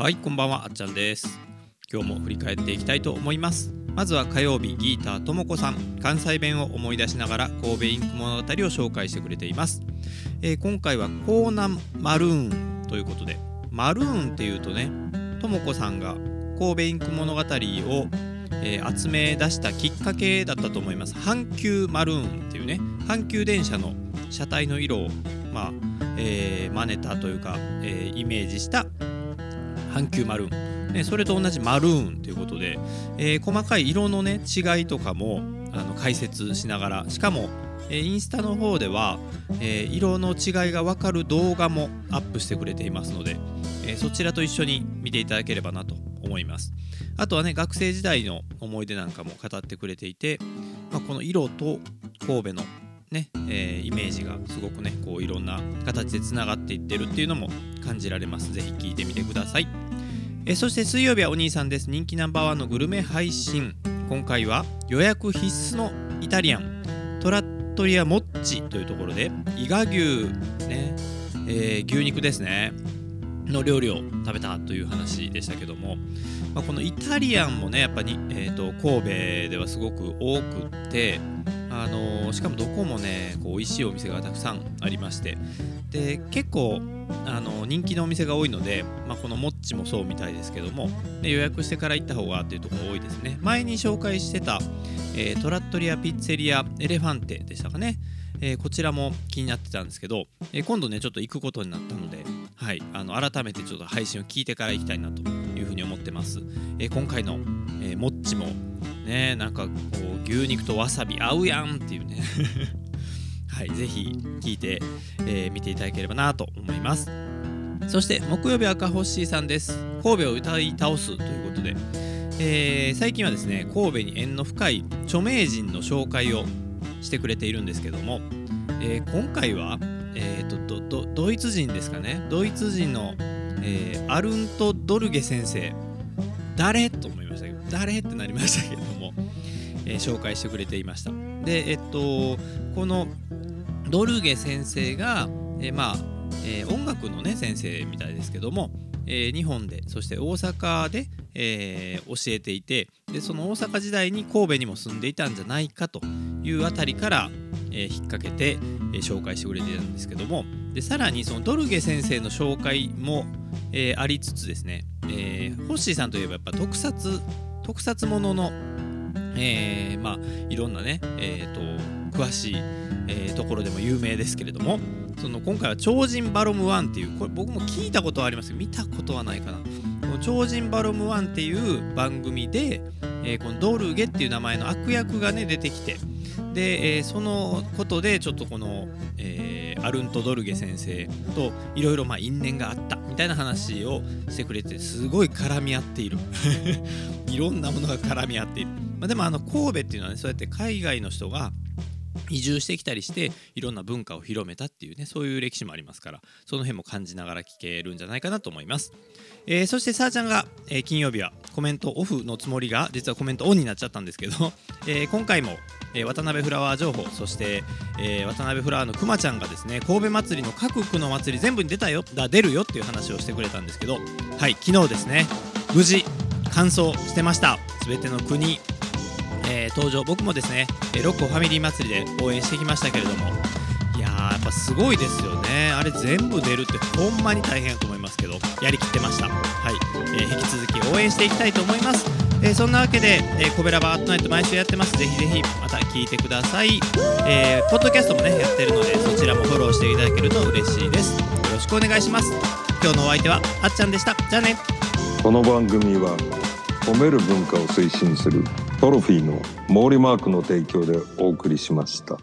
はいこんばんはあっちゃんです。今日も振り返っていきたいと思います。まずは火曜日ギーターともこさん関西弁を思い出しながら神戸インク物語を紹介してくれています、えー、今回は江南マルーンということでマルーンっていうとねともこさんが神戸インク物語を、えー、集め出したきっかけだったと思います。阪急マルーンっていうね阪急電車の車体の色をまあ、えー、真似たというか、えー、イメージした阪急マルーン。ね、それと同じマルーンということで、えー、細かい色のね違いとかもあの解説しながらしかも、えー、インスタの方では、えー、色の違いが分かる動画もアップしてくれていますので、えそちらと一緒に見ていただければなと思います。あとはね学生時代の思い出なんかも語ってくれていて、まあ、この色と神戸のねえー、イメージがすごくねこういろんな形でつながっていってるっていうのも感じられます。是非聞いてみてください。えそして水曜日はお兄さんです。人気ナンバーワンのグルメ配信。今回は予約必須のイタリアン。トラットリアモッチというところで伊賀牛ね、えー、牛肉ですね。の料理を食べたという話でしたけども、まあ、このイタリアンもねやっぱり、えー、神戸ではすごく多くってあの、しかもどこもねこう美味しいお店がたくさんありまして。で結構あの人気のお店が多いので、まあ、このモッチもそうみたいですけどもで予約してから行った方がっていうところが多いですね。前に紹介してた、えー、トラットリアピッツェリアエレファンテでしたかね、えー、こちらも気になってたんですけど、えー、今度ねちょっと行くことになったので、はい、あの改めてちょっと配信を聞いてから行きたいなというふうに思ってます、え今回の、えモッチもねなんかこう牛肉とわさび合うやんっていうね。はい、ぜひ聞いてみ、えー、見ていただければなと思います。そして木曜日赤星さんです。神戸を歌い倒すということで、えー、最近はですね神戸に縁の深い著名人の紹介をしてくれているんですけども、えー、今回は、えーと、とドイツ人ですかね。ドイツ人の、えー、アルント・ドルゲ先生。誰？と思いましたけど。誰？ってなりましたけど、えー、紹介してくれていました。でえっとこのドルゲ先生が、えー、まあ、えー、音楽のね先生みたいですけども、えー、日本でそして大阪で、え教えていてでその大阪時代に神戸にも住んでいたんじゃないかというあたりから、え引っ掛けて、え紹介してくれているんですけどもでさらにそのドルゲ先生の紹介も、えありつつですね、えホッシーさんといえばやっぱ特撮特撮ものの、えまあいろんなね、えーと詳しいえー、ところでも有名ですけれどもその今回は超人バロム1っていうこれ僕も聞いたことはありますけど見たことはないかな。超人バロム1っていう番組で、えー、このドルゲっていう名前の悪役がね出てきてで、えー、そのことでちょっとこの、えー、アルント・ドルゲ先生といろいろ因縁があったみたいな話をしてくれてすごい絡み合っている。いろんなものが絡み合っている、まあ、でもあの神戸っていうのはねそうやって海外の人が移住してきたりしていろんな文化を広めたっていうねそういう歴史もありますからその辺も感じながら聞けるんじゃないかなと思います、えー、そしてさあちゃんが、えー、金曜日はコメントオフのつもりが実はコメントオンになっちゃったんですけど、えー、今回も、え渡辺フラワー情報そして、え渡辺フラワーのくまちゃんがですね神戸祭りの各区の祭り全部に出たよだ出るよっていう話をしてくれたんですけどはい昨日ですね無事完走してました。全ての国え、登場。僕もですね、えロッコファミリー祭りで応援してきましたけれどもいややっぱすごいですよね。あれ全部出るってほんまに大変だと思います。ますけどやりきってましたはい、えー、引き続き応援していきたいと思いますえー、そんなわけで、えー、コベラバートナイト毎週やってます。ぜひぜひまた聞いてください。えー、ポッドキャストもね、やってるので、そちらもフォローしていただけると嬉しいです。よろしくお願いします。今日のお相手はあっちゃんでした。じゃあね。この番組は褒める文化を推進するトロフィーの毛利マークの提供でお送りしました。